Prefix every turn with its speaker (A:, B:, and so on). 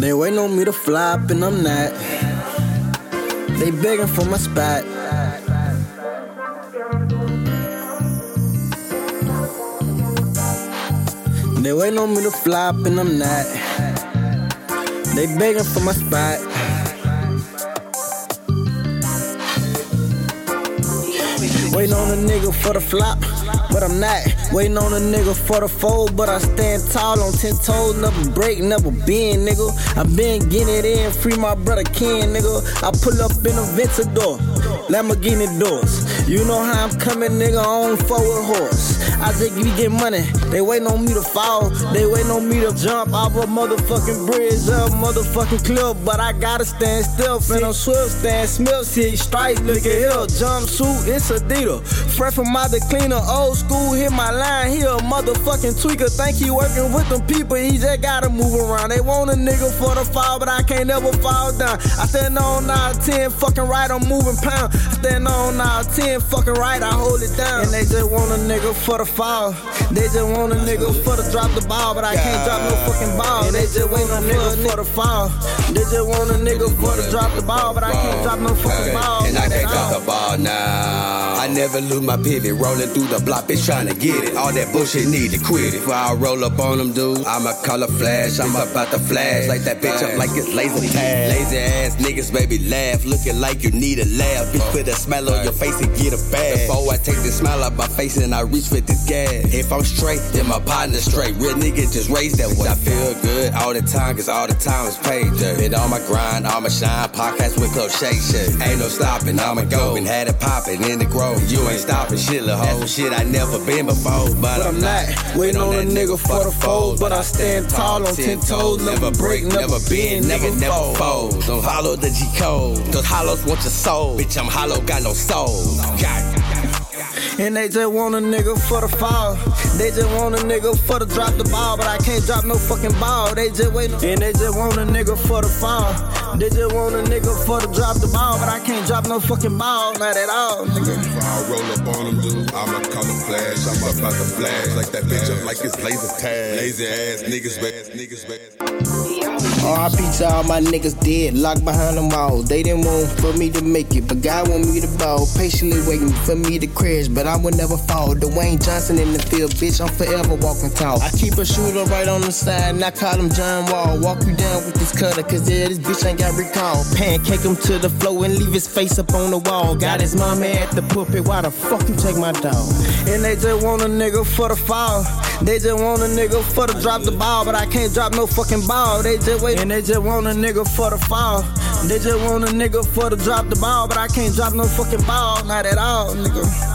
A: They waiting on me to flop and I'm not. They begging for my spot. They waiting on me to flop and I'm not. They begging for my spot. Waiting on a nigga for the flop, but I'm not. Waiting on a nigga for the fold, but I stand tall on ten toes. Never break, never bend, nigga. I been getting it in, free my brother Ken, nigga. I pull up in a Ventador, Lamborghini doors. You know how I'm coming, nigga, on forward horse. I just be get money. They waiting on me to fall. They waiting on me to jump off a motherfucking bridge, a motherfucking cliff. But I gotta stand still, I'm swift, Stan Smith, see strike, look at here. Jumpsuit, it's a Adidas. Fresh from out the cleaner, old school, hit my line. He a motherfucking tweaker. Think he working with them people, he just gotta move around. They want a nigga for the fall, but I can't never fall down. I stand on now 10, fucking right, I'm moving pound. I stand on now 10, fucking right, I hold it down. And they just want a nigga for the fall. They just want a nigga for to drop the ball, but I can't drop no fucking ball. And they just want a nigga for to fall. They just want a nigga for the drop the ball, but I can't drop no fucking ball.
B: And I can't drop the ball now. I never lose my pivot, rolling through the block, bitch trying to get it. All that bullshit need to quit it. Before I roll up on them, dude, I'ma call a flash. I'm about to flash. Like that bitch up like it's laser tag. Lazy ass niggas, baby, laugh. Looking like you need a laugh. Bitch, put a smile on your face and get a bag. Before I take the smile out my face and I reach for this gas. If I'm straight, then my partner straight. Real nigga just raised that way. I feel good all the time, cause all the time is paid. Yeah. Been on my grind, on my shine. Podcast with Club Shake Shit. Ain't no stopping, I'ma go. And had it popping in the grove. You ain't stopping shit, lil' hoe. That's some shit I never been before, but,
A: But I'm not waiting on a nigga for the fold, but I stand tall on ten toes, never break, never bend, never
B: nigga, never
A: fold.
B: fold. Don't hollow the G code. Those hollows want your soul. Bitch, I'm hollow, got no soul. God.
A: And they just want a nigga for the fall. They just want a nigga for the drop the ball, but I can't drop no fucking ball. They just waiting. And they just want a nigga for the fall. They just want a nigga for the drop the ball, but I can't drop no fucking ball, not at all, nigga.
C: I roll up on them, dude, I'ma call a flash. I'm about to flash like that bitch up like it's laser tag. Lazy ass niggas, back, niggas, back.
D: RIP to all my niggas dead, locked behind them walls. They didn't want for me to make it, but God want me to ball. Patiently waiting for me to crash, but I will never fall. Dwayne Johnson in the field, bitch, I'm forever walking tall. I keep a shooter right on the side, and I call him John Wall. Walk you down with this cutter, cause yeah, this bitch ain't got recall. Pancake him to the floor and leave his face up on the wall. Got his mama at the pulpit, why the fuck you take my dog?
A: And they just want a nigga for the fall. They just want a nigga for the drop the ball, but I can't drop no fucking ball. They just wait and they just want a nigga for the fall. They just want a nigga for the drop the ball, but I can't drop no fucking ball, not at all, nigga.